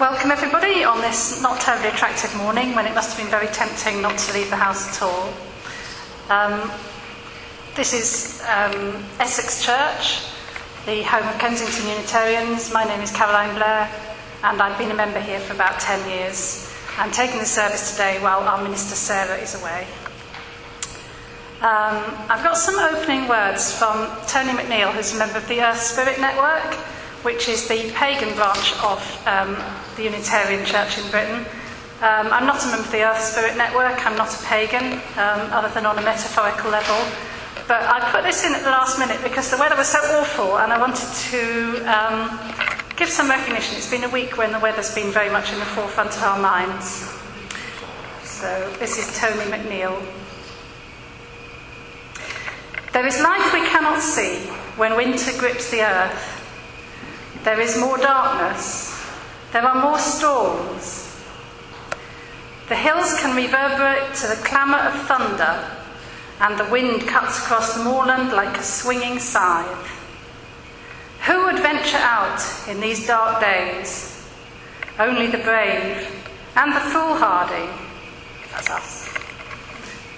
Welcome, everybody, on this not terribly attractive morning when it must have been very tempting not to leave the house at all. Um, this is um, Essex Church, the home of Kensington Unitarians. My name is Caroline Blair, and I've been a member here for about 10 years. I'm taking the service today while our minister Sarah is away. Um, I've got some opening words from Tony McNeil, who's a member of the Earth Spirit Network, which is the pagan branch of um, the Unitarian Church in Britain. Um, I'm not a member of the Earth Spirit Network, I'm not a pagan, um, other than on a metaphorical level. But I put this in at the last minute because the weather was so awful and I wanted to um, give some recognition. It's been a week when the weather's been very much in the forefront of our minds. So this is Tony McNeil. There is life we cannot see when winter grips the earth. There is more darkness. There are more storms. The hills can reverberate to the clamour of thunder, and the wind cuts across the moorland like a swinging scythe. Who would venture out in these dark days? Only the brave and the foolhardy. That's us.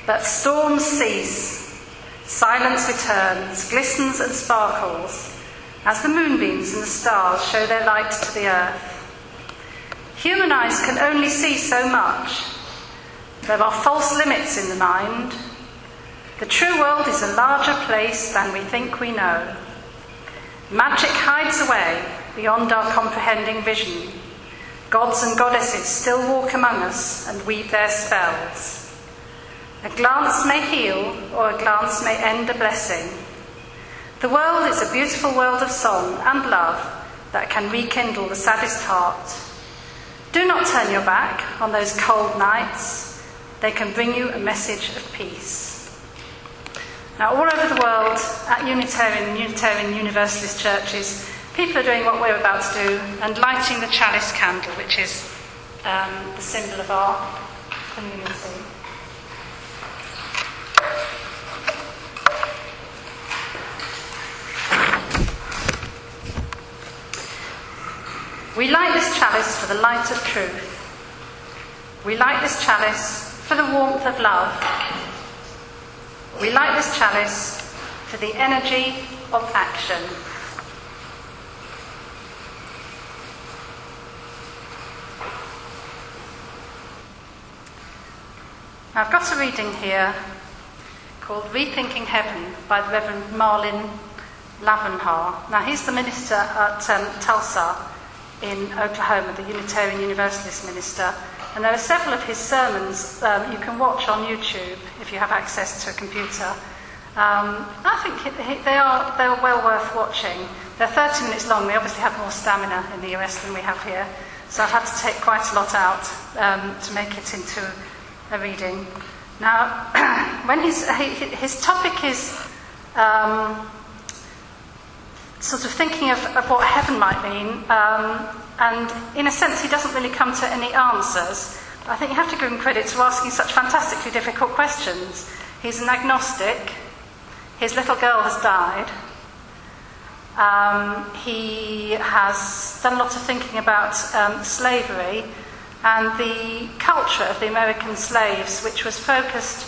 But storms cease, silence returns, glistens and sparkles as the moonbeams and the stars show their light to the earth. Human eyes can only see so much. There are false limits in the mind. The true world is a larger place than we think we know. Magic hides away beyond our comprehending vision. Gods and goddesses still walk among us and weave their spells. A glance may heal, or a glance may end a blessing. The world is a beautiful world of song and love that can rekindle the saddest heart. Do not turn your back on those cold nights. They can bring you a message of peace. Now, all over the world, at Unitarian Unitarian Universalist churches, people are doing what we're about to do and lighting the chalice candle, which is um, the symbol of our community. We light this chalice for the light of truth. We light this chalice for the warmth of love. We light this chalice for the energy of action. Now, I've got a reading here called Rethinking Heaven by the Reverend Marlin Lavanhar. Now, he's the minister at um, Tulsa in Oklahoma, the Unitarian Universalist minister. And there are several of his sermons um, you can watch on YouTube if you have access to a computer. Um, I think they are, they are well worth watching. They're 30 minutes long. They obviously have more stamina in the US than we have here. So I've had to take quite a lot out um, to make it into a reading. Now, when his, his topic is um, sort of thinking of, of what heaven might mean, um, and in a sense, he doesn't really come to any answers. I think you have to give him credit for asking such fantastically difficult questions. He's an agnostic, his little girl has died. Um, he has done a lot of thinking about um, slavery and the culture of the American slaves, which was focused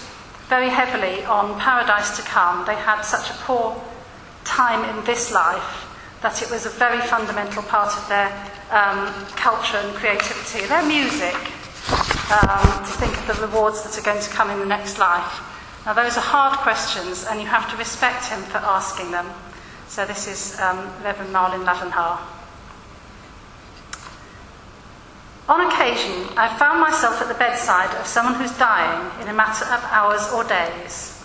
very heavily on paradise to come. They had such a poor time in this life that it was a very fundamental part of their um, culture and creativity, their music, um, to think of the rewards that are going to come in the next life. Now, those are hard questions, and you have to respect him for asking them. So, this is um, Reverend Marlin Lavanhar. On occasion, I found myself at the bedside of someone who's dying in a matter of hours or days.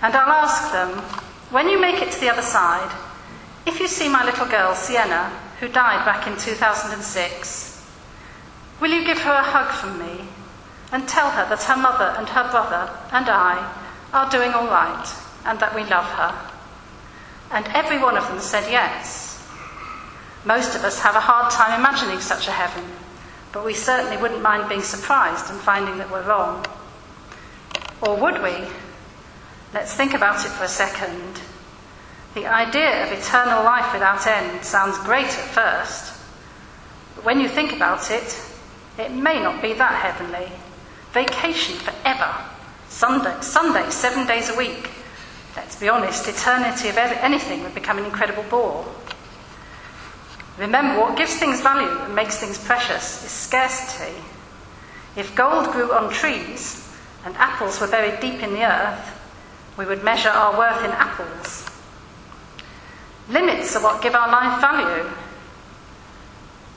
And I'll ask them, when you make it to the other side, if you see my little girl, Sienna, who died back in 2006, will you give her a hug from me and tell her that her mother and her brother and I are doing all right and that we love her? And every one of them said yes. Most of us have a hard time imagining such a heaven, but we certainly wouldn't mind being surprised and finding that we're wrong. Or would we? Let's think about it for a second. The idea of eternal life without end sounds great at first. But when you think about it, it may not be that heavenly. Vacation forever. Sunday, Sunday, seven days a week. Let's be honest, eternity of anything would become an incredible bore. Remember, what gives things value and makes things precious is scarcity. If gold grew on trees and apples were buried deep in the earth, we would measure our worth in apples. Limits are what give our life value.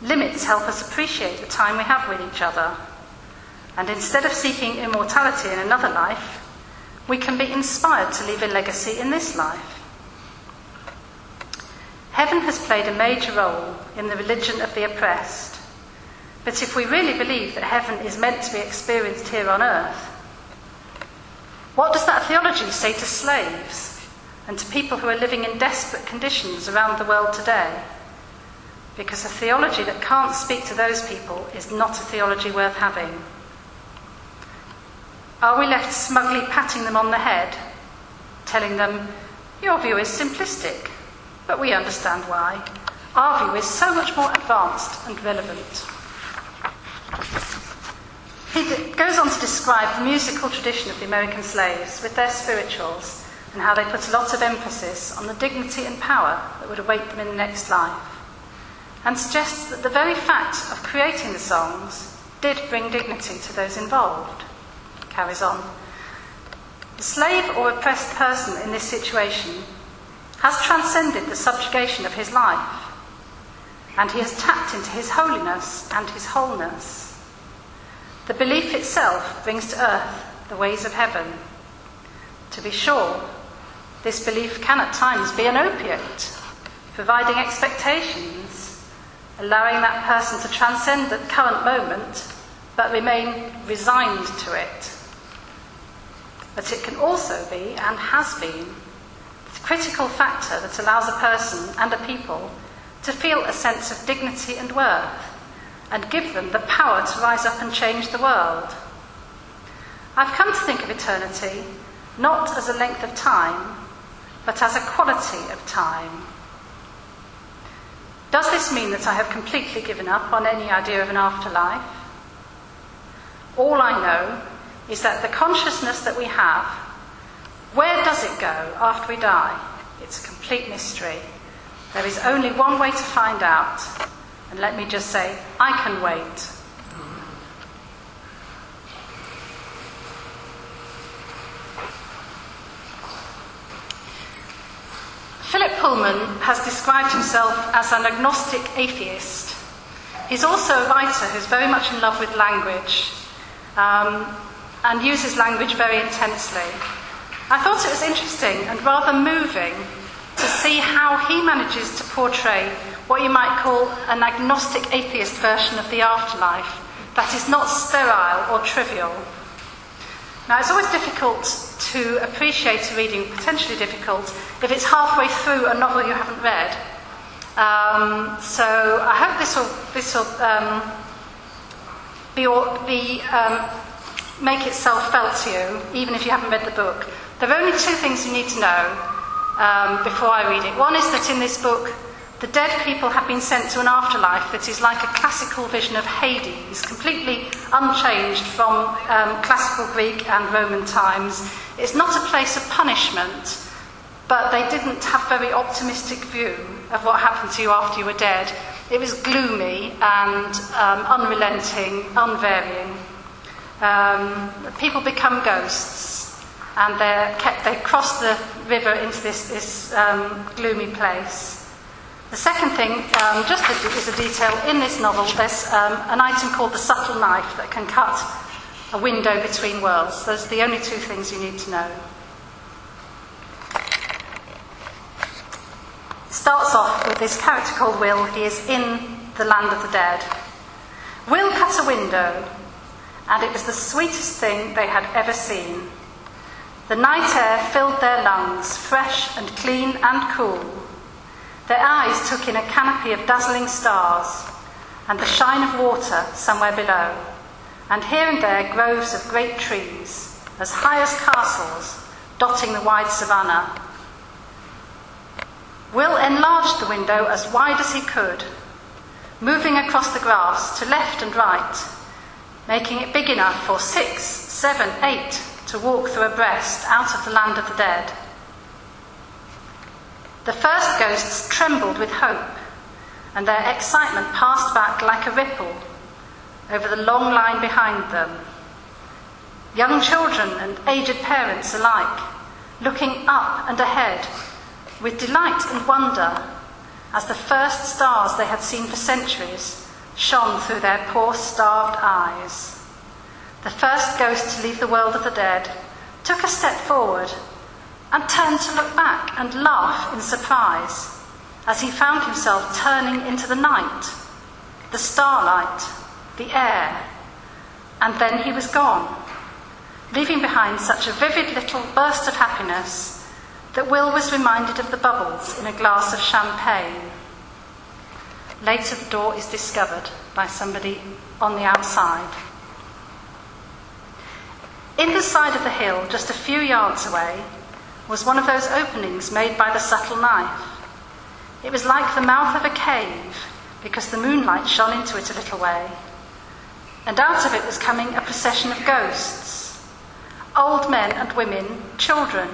Limits help us appreciate the time we have with each other. And instead of seeking immortality in another life, we can be inspired to leave a legacy in this life. Heaven has played a major role in the religion of the oppressed. But if we really believe that heaven is meant to be experienced here on earth, what does that theology say to slaves and to people who are living in desperate conditions around the world today? Because a theology that can't speak to those people is not a theology worth having. Are we left smugly patting them on the head, telling them, Your view is simplistic, but we understand why. Our view is so much more advanced and relevant. He goes on to describe the musical tradition of the American slaves with their spirituals and how they put a lot of emphasis on the dignity and power that would await them in the next life, and suggests that the very fact of creating the songs did bring dignity to those involved carries on. The slave or oppressed person in this situation has transcended the subjugation of his life, and he has tapped into his holiness and his wholeness. The belief itself brings to earth the ways of heaven. To be sure, this belief can at times be an opiate, providing expectations, allowing that person to transcend the current moment but remain resigned to it but it can also be, and has been, the critical factor that allows a person and a people to feel a sense of dignity and worth and give them the power to rise up and change the world. I've come to think of eternity not as a length of time, but as a quality of time. Does this mean that I have completely given up on any idea of an afterlife? All I know is that the consciousness that we have, where does it go after we die? It's a complete mystery. There is only one way to find out. And let me just say, I can wait. Philip Pullman has described himself as an agnostic atheist. He's also a writer who's very much in love with language. Um, and uses language very intensely. I thought it was interesting and rather moving to see how he manages to portray what you might call an agnostic atheist version of the afterlife that is not sterile or trivial. Now, it's always difficult to appreciate a reading, potentially difficult, if it's halfway through a novel you haven't read. Um, so I hope this will, this will um, be, be um, make itself felt to you, even if you haven't read the book. There are only two things you need to know um, before I read it. One is that in this book, the dead people have been sent to an afterlife that is like a classical vision of Hades, completely unchanged from um, classical Greek and Roman times. It's not a place of punishment, but they didn't have a very optimistic view of what happened to you after you were dead. It was gloomy and um, unrelenting, unvarying. Um, people become ghosts and kept, they cross the river into this, this um, gloomy place. The second thing, um, just as a detail, in this novel there's um, an item called the subtle knife that can cut a window between worlds. Those are the only two things you need to know. It starts off with this character called Will. He is in the land of the dead. Will cut a window and it was the sweetest thing they had ever seen. The night air filled their lungs, fresh and clean and cool. Their eyes took in a canopy of dazzling stars and the shine of water somewhere below, and here and there groves of great trees, as high as castles, dotting the wide savannah. Will enlarged the window as wide as he could. moving across the grass to left and right, making it big enough for six, seven, eight to walk through abreast out of the land of the dead. The first ghosts trembled with hope, and their excitement passed back like a ripple over the long line behind them. Young children and aged parents alike, looking up and ahead with delight and wonder as the first stars they had seen for centuries shone through their poor starved eyes. The first ghost to leave the world of the dead took a step forward and turned to look back and laugh in surprise as he found himself turning into the night, the starlight, the air, and then he was gone, leaving behind such a vivid little burst of happiness that Will was reminded of the bubbles in a glass of champagne. Later, the door is discovered by somebody on the outside. In the side of the hill, just a few yards away, was one of those openings made by the subtle knife. It was like the mouth of a cave because the moonlight shone into it a little way. And out of it was coming a procession of ghosts old men and women, children,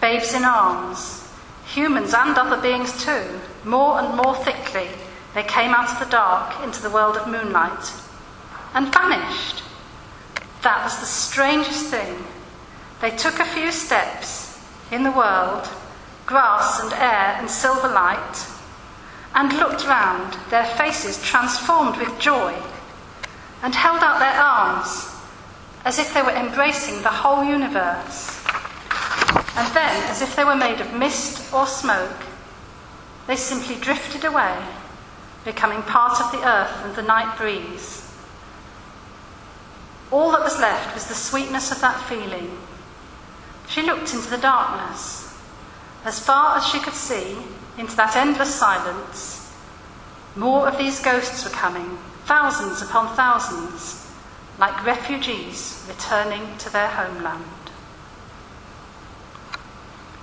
babes in arms, humans and other beings too. More and more thickly, they came out of the dark into the world of moonlight and vanished. That was the strangest thing. They took a few steps in the world, grass and air and silver light, and looked round, their faces transformed with joy, and held out their arms as if they were embracing the whole universe. And then, as if they were made of mist or smoke, they simply drifted away, becoming part of the earth and the night breeze. All that was left was the sweetness of that feeling. She looked into the darkness, as far as she could see, into that endless silence. More of these ghosts were coming, thousands upon thousands, like refugees returning to their homeland.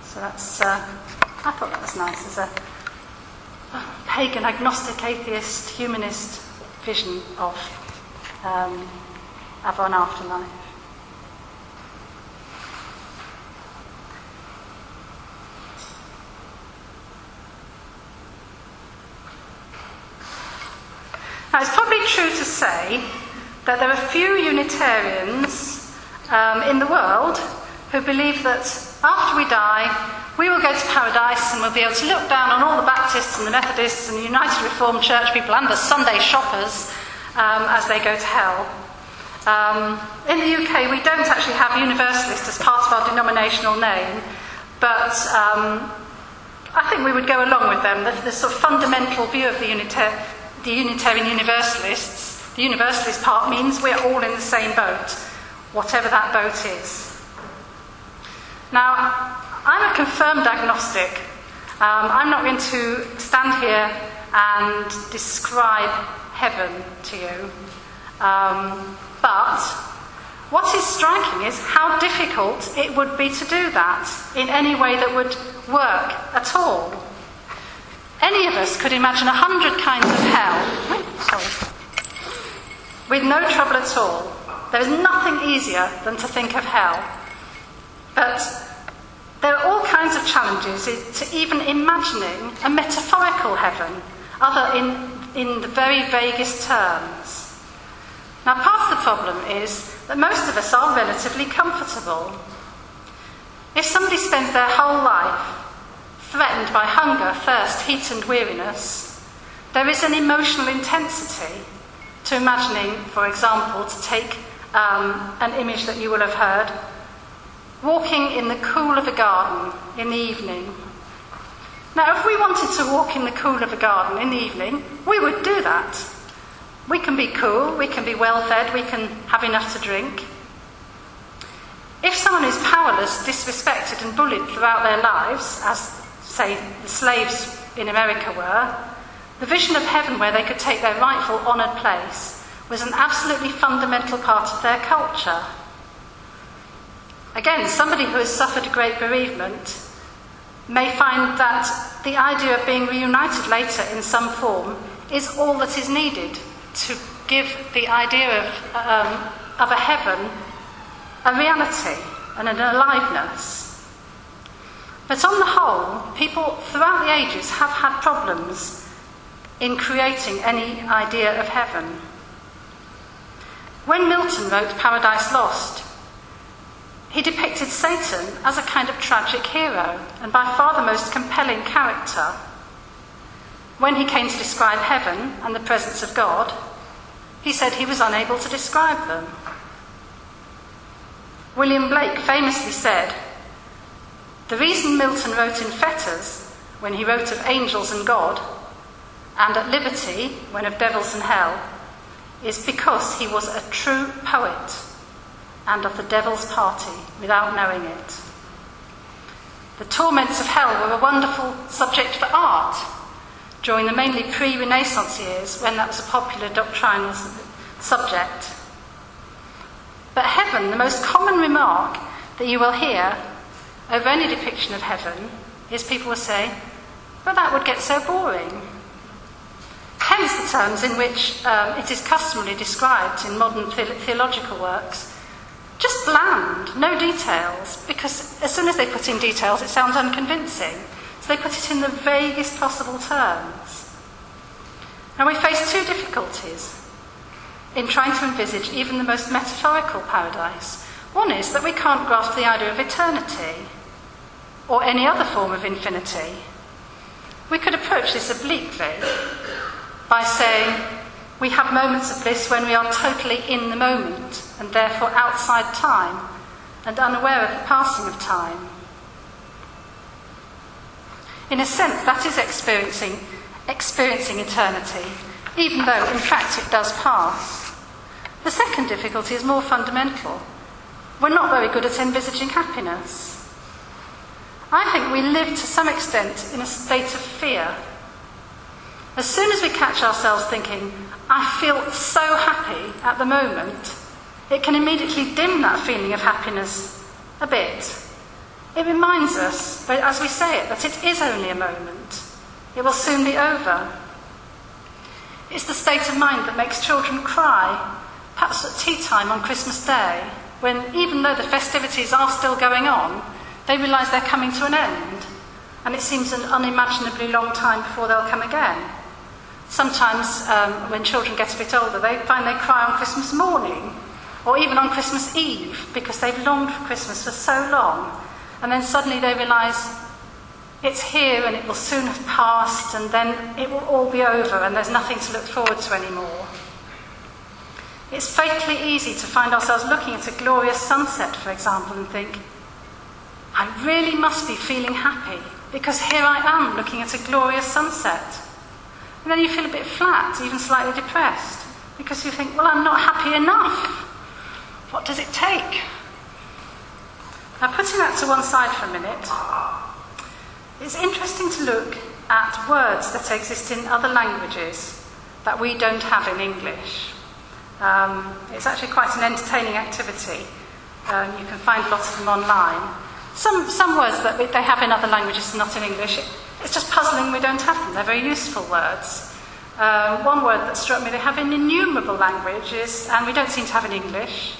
So that's, uh, I thought that was nice as a pagan, agnostic, atheist, humanist vision of um, an afterlife. Now, it's probably true to say that there are few Unitarians um, in the world who believe that after we die, we will go to paradise and we'll be able to look down on all the Baptists and the Methodists and the United Reformed Church people and the Sunday shoppers um, as they go to hell. Um, in the UK, we don't actually have Universalist as part of our denominational name, but um, I think we would go along with them. The, the sort of fundamental view of the, Unita- the Unitarian Universalists, the Universalist part means we're all in the same boat, whatever that boat is. Now, I'm a confirmed agnostic. Um, I'm not going to stand here and describe heaven to you. Um, but what is striking is how difficult it would be to do that in any way that would work at all. Any of us could imagine a hundred kinds of hell sorry, with no trouble at all. There is nothing easier than to think of hell. But there are all kinds of challenges to even imagining a metaphorical heaven, other in, in the very vaguest terms. Now, part of the problem is that most of us are relatively comfortable. If somebody spends their whole life threatened by hunger, thirst, heat, and weariness, there is an emotional intensity to imagining, for example, to take um, an image that you will have heard, walking in the cool of a garden in the evening. Now, if we wanted to walk in the cool of a garden in the evening, we would do that. We can be cool, we can be well fed, we can have enough to drink. If someone is powerless, disrespected, and bullied throughout their lives, as, say, the slaves in America were, the vision of heaven where they could take their rightful honoured place was an absolutely fundamental part of their culture. Again, somebody who has suffered a great bereavement may find that the idea of being reunited later in some form is all that is needed to give the idea of, um, of a heaven a reality and an aliveness. But on the whole, people throughout the ages have had problems in creating any idea of heaven. When Milton wrote Paradise Lost, he depicted Satan as a kind of tragic hero and by far the most compelling character. When he came to describe heaven and the presence of God, he said he was unable to describe them. William Blake famously said, The reason Milton wrote in fetters, when he wrote of angels and God, and at liberty, when of devils and hell, is because he was a true poet and of the devil's party without knowing it. The torments of hell were a wonderful subject for art during the mainly pre Renaissance years when that was a popular doctrinal subject. But heaven, the most common remark that you will hear over any depiction of heaven is people will say, well, that would get so boring. Hence the terms in which um, it is customarily described in modern the- theological works. Just bland, no details, because as soon as they put in details, it sounds unconvincing. So they put it in the vaguest possible terms. Now we face two difficulties in trying to envisage even the most metaphorical paradise. One is that we can't grasp the idea of eternity or any other form of infinity. We could approach this obliquely by saying we have moments of bliss when we are totally in the moment and therefore outside time and unaware of the passing of time. In a sense, that is experiencing, experiencing eternity, even though in fact it does pass. The second difficulty is more fundamental. We're not very good at envisaging happiness. I think we live to some extent in a state of fear. As soon as we catch ourselves thinking, I feel so happy at the moment, it can immediately dim that feeling of happiness a bit. It reminds us, as we say it, that it is only a moment. It will soon be over. It's the state of mind that makes children cry, perhaps at tea time on Christmas Day, when even though the festivities are still going on, they realise they're coming to an end, and it seems an unimaginably long time before they'll come again. Sometimes, um, when children get a bit older, they find they cry on Christmas morning or even on Christmas Eve because they've longed for Christmas for so long, and then suddenly they realise it's here and it will soon have passed, and then it will all be over, and there's nothing to look forward to anymore. It's fatally easy to find ourselves looking at a glorious sunset, for example, and think, I really must be feeling happy because here I am looking at a glorious sunset. And then you feel a bit flat, even slightly depressed, because you think, well, I'm not happy enough. What does it take? Now, putting that to one side for a minute, it's interesting to look at words that exist in other languages that we don't have in English. Um, it's actually quite an entertaining activity. Um, you can find lots of them online. Some, some words that they have in other languages not in English, it's just puzzling we don't have them. They're very useful words. Um, one word that struck me they have in innumerable languages, and we don't seem to have in English,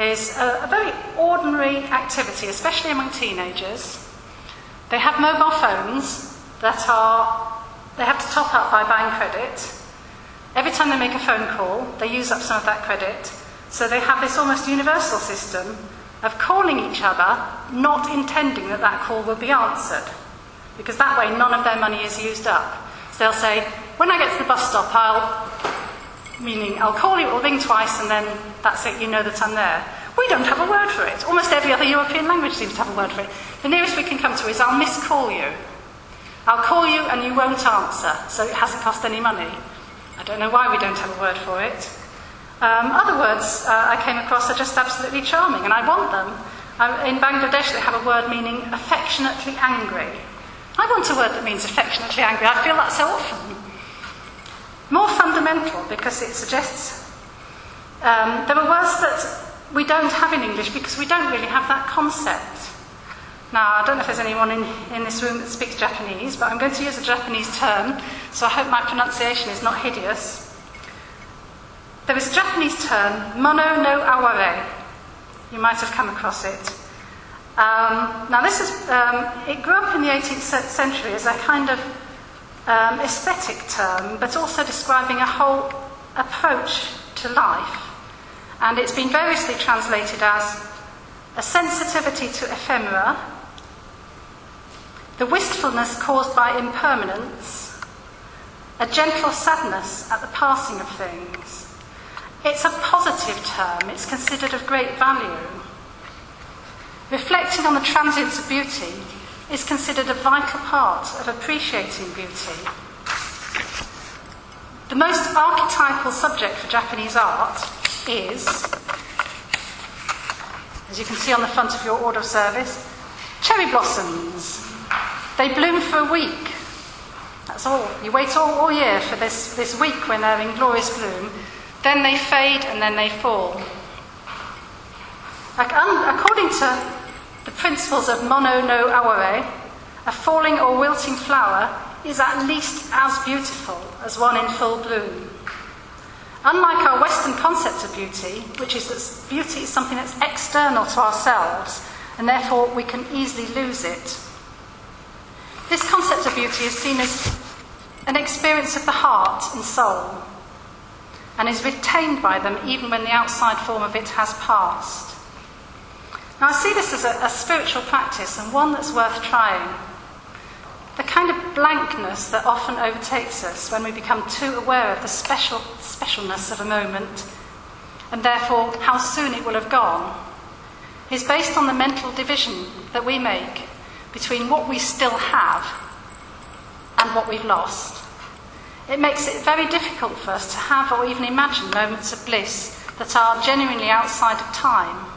is a, a very ordinary activity, especially among teenagers. They have mobile phones that are, they have to top up by buying credit. Every time they make a phone call, they use up some of that credit. So they have this almost universal system of calling each other, not intending that that call will be answered. Because that way, none of their money is used up. So they'll say, when I get to the bus stop, I'll, meaning I'll call you, or ring twice, and then that's it, you know that I'm there. We don't have a word for it. Almost every other European language seems to have a word for it. The nearest we can come to is I'll miscall you. I'll call you and you won't answer, so it hasn't cost any money. I don't know why we don't have a word for it. Um, other words uh, I came across are just absolutely charming, and I want them. Um, in Bangladesh, they have a word meaning affectionately angry. I want a word that means affectionately angry. I feel that so often. More fundamental, because it suggests um, there are words that we don't have in English because we don't really have that concept. Now, I don't know if there's anyone in, in this room that speaks Japanese, but I'm going to use a Japanese term, so I hope my pronunciation is not hideous. There is a Japanese term, mono no aware. You might have come across it. Um, now, this is, um, it grew up in the 18th century as a kind of um, aesthetic term, but also describing a whole approach to life. And it's been variously translated as a sensitivity to ephemera, the wistfulness caused by impermanence, a gentle sadness at the passing of things. It's a positive term, it's considered of great value. Reflecting on the transience of beauty is considered a vital part of appreciating beauty. The most archetypal subject for Japanese art is, as you can see on the front of your order of service, cherry blossoms. They bloom for a week. That's all. You wait all, all year for this, this week when they're in glorious bloom. Then they fade and then they fall. Um, according to the principles of mono no aware, a falling or wilting flower is at least as beautiful as one in full bloom. Unlike our Western concept of beauty, which is that beauty is something that's external to ourselves and therefore we can easily lose it, this concept of beauty is seen as an experience of the heart and soul and is retained by them even when the outside form of it has passed. Now, I see this as a, a spiritual practice and one that's worth trying. The kind of blankness that often overtakes us when we become too aware of the special specialness of a moment and therefore how soon it will have gone is based on the mental division that we make between what we still have and what we've lost. It makes it very difficult for us to have or even imagine moments of bliss that are genuinely outside of time.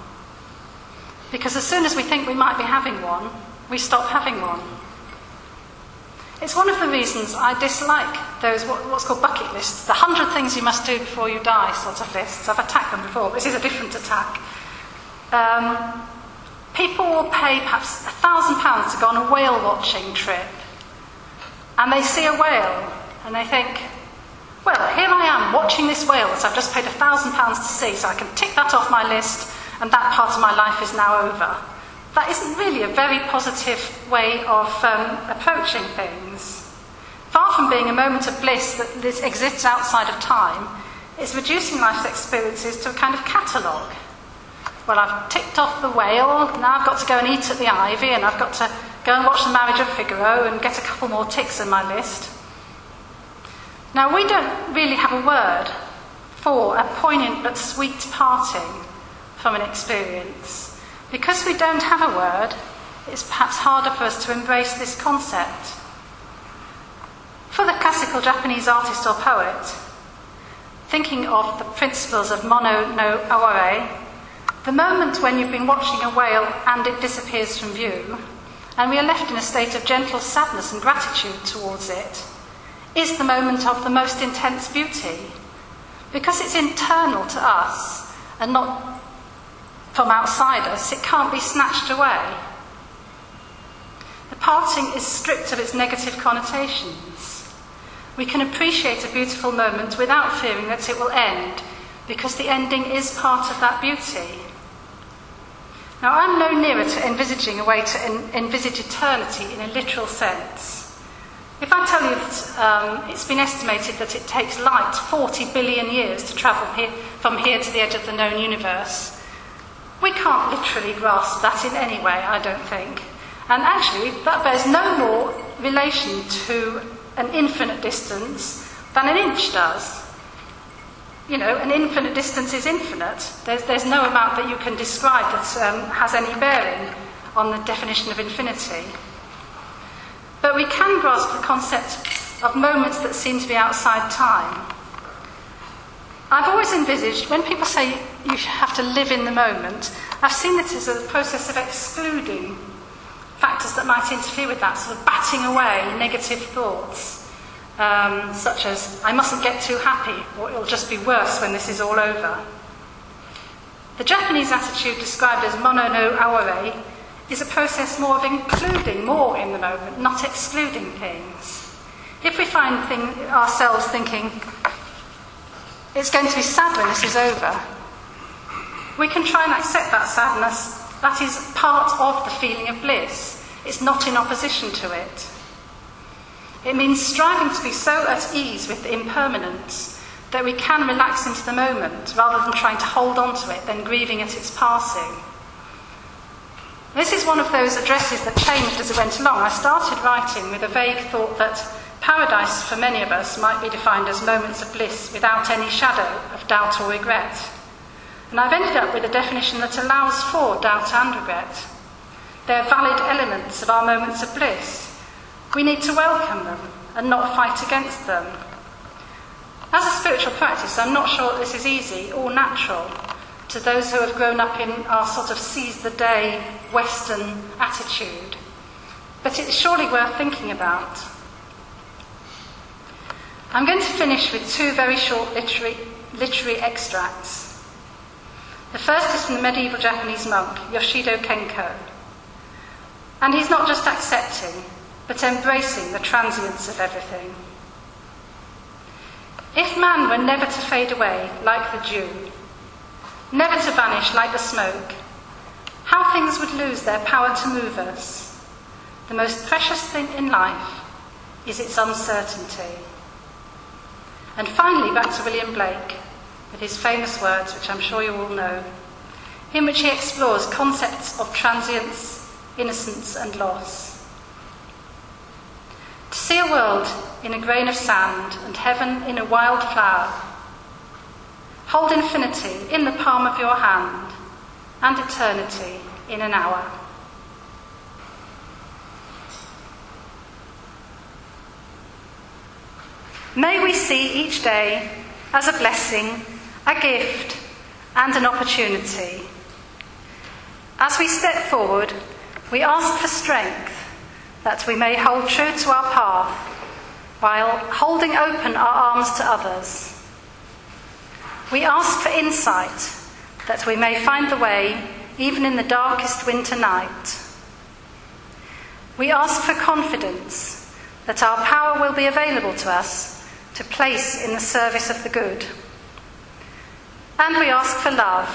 Because as soon as we think we might be having one, we stop having one. It's one of the reasons I dislike those what's called bucket lists, the hundred things you must do before you die sort of lists. I've attacked them before, this is a different attack. Um, people will pay perhaps a thousand pounds to go on a whale watching trip, and they see a whale and they think, well, here I am watching this whale that I've just paid a thousand pounds to see, so I can tick that off my list, and that part of my life is now over that isn't really a very positive way of um, approaching things. Far from being a moment of bliss that this exists outside of time, it's reducing life's experiences to a kind of catalogue. Well, I've ticked off the whale, now I've got to go and eat at the ivy, and I've got to go and watch the marriage of Figaro and get a couple more ticks in my list. Now, we don't really have a word for a poignant but sweet parting from an experience. Because we don't have a word, it's perhaps harder for us to embrace this concept. For the classical Japanese artist or poet, thinking of the principles of mono no aware, the moment when you've been watching a whale and it disappears from view, and we are left in a state of gentle sadness and gratitude towards it, is the moment of the most intense beauty. Because it's internal to us and not from outside us, it can't be snatched away. The parting is stripped of its negative connotations. We can appreciate a beautiful moment without fearing that it will end, because the ending is part of that beauty. Now, I'm no nearer to envisaging a way to en- envisage eternity in a literal sense. If I tell you that um, it's been estimated that it takes light 40 billion years to travel here, from here to the edge of the known universe, we can't literally grasp that in any way, I don't think. And actually, that bears no more relation to an infinite distance than an inch does. You know, an infinite distance is infinite. There's, there's no amount that you can describe that um, has any bearing on the definition of infinity. But we can grasp the concept of moments that seem to be outside time. I've always envisaged when people say you have to live in the moment, I've seen it as a process of excluding factors that might interfere with that, sort of batting away negative thoughts, um, such as I mustn't get too happy or it'll just be worse when this is all over. The Japanese attitude described as mono no aware is a process more of including more in the moment, not excluding things. If we find thing, ourselves thinking, it's going to be sad when this is over, we can try and accept that sadness. That is part of the feeling of bliss. It's not in opposition to it. It means striving to be so at ease with the impermanence that we can relax into the moment rather than trying to hold on to it, then grieving at its passing. This is one of those addresses that changed as it went along. I started writing with a vague thought that paradise for many of us might be defined as moments of bliss without any shadow of doubt or regret. And I've ended up with a definition that allows for doubt and regret. They're valid elements of our moments of bliss. We need to welcome them and not fight against them. As a spiritual practice, I'm not sure this is easy or natural to those who have grown up in our sort of seize the day Western attitude, but it's surely worth thinking about. I'm going to finish with two very short literary, literary extracts. The first is from the medieval Japanese monk Yoshida Kenko. And he's not just accepting, but embracing the transience of everything. If man were never to fade away like the dew, never to vanish like the smoke, how things would lose their power to move us. The most precious thing in life is its uncertainty. And finally, back to William Blake with his famous words, which I'm sure you all know, in which he explores concepts of transience, innocence, and loss. To see a world in a grain of sand and heaven in a wild flower, hold infinity in the palm of your hand and eternity in an hour. May we see each day as a blessing, a gift, and an opportunity. As we step forward, we ask for strength that we may hold true to our path while holding open our arms to others. We ask for insight that we may find the way even in the darkest winter night. We ask for confidence that our power will be available to us to place in the service of the good. And we ask for love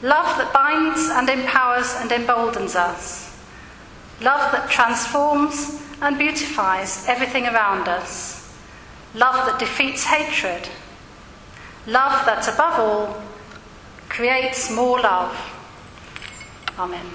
love that binds and empowers and emboldens us, love that transforms and beautifies everything around us, love that defeats hatred, love that above all creates more love. Amen.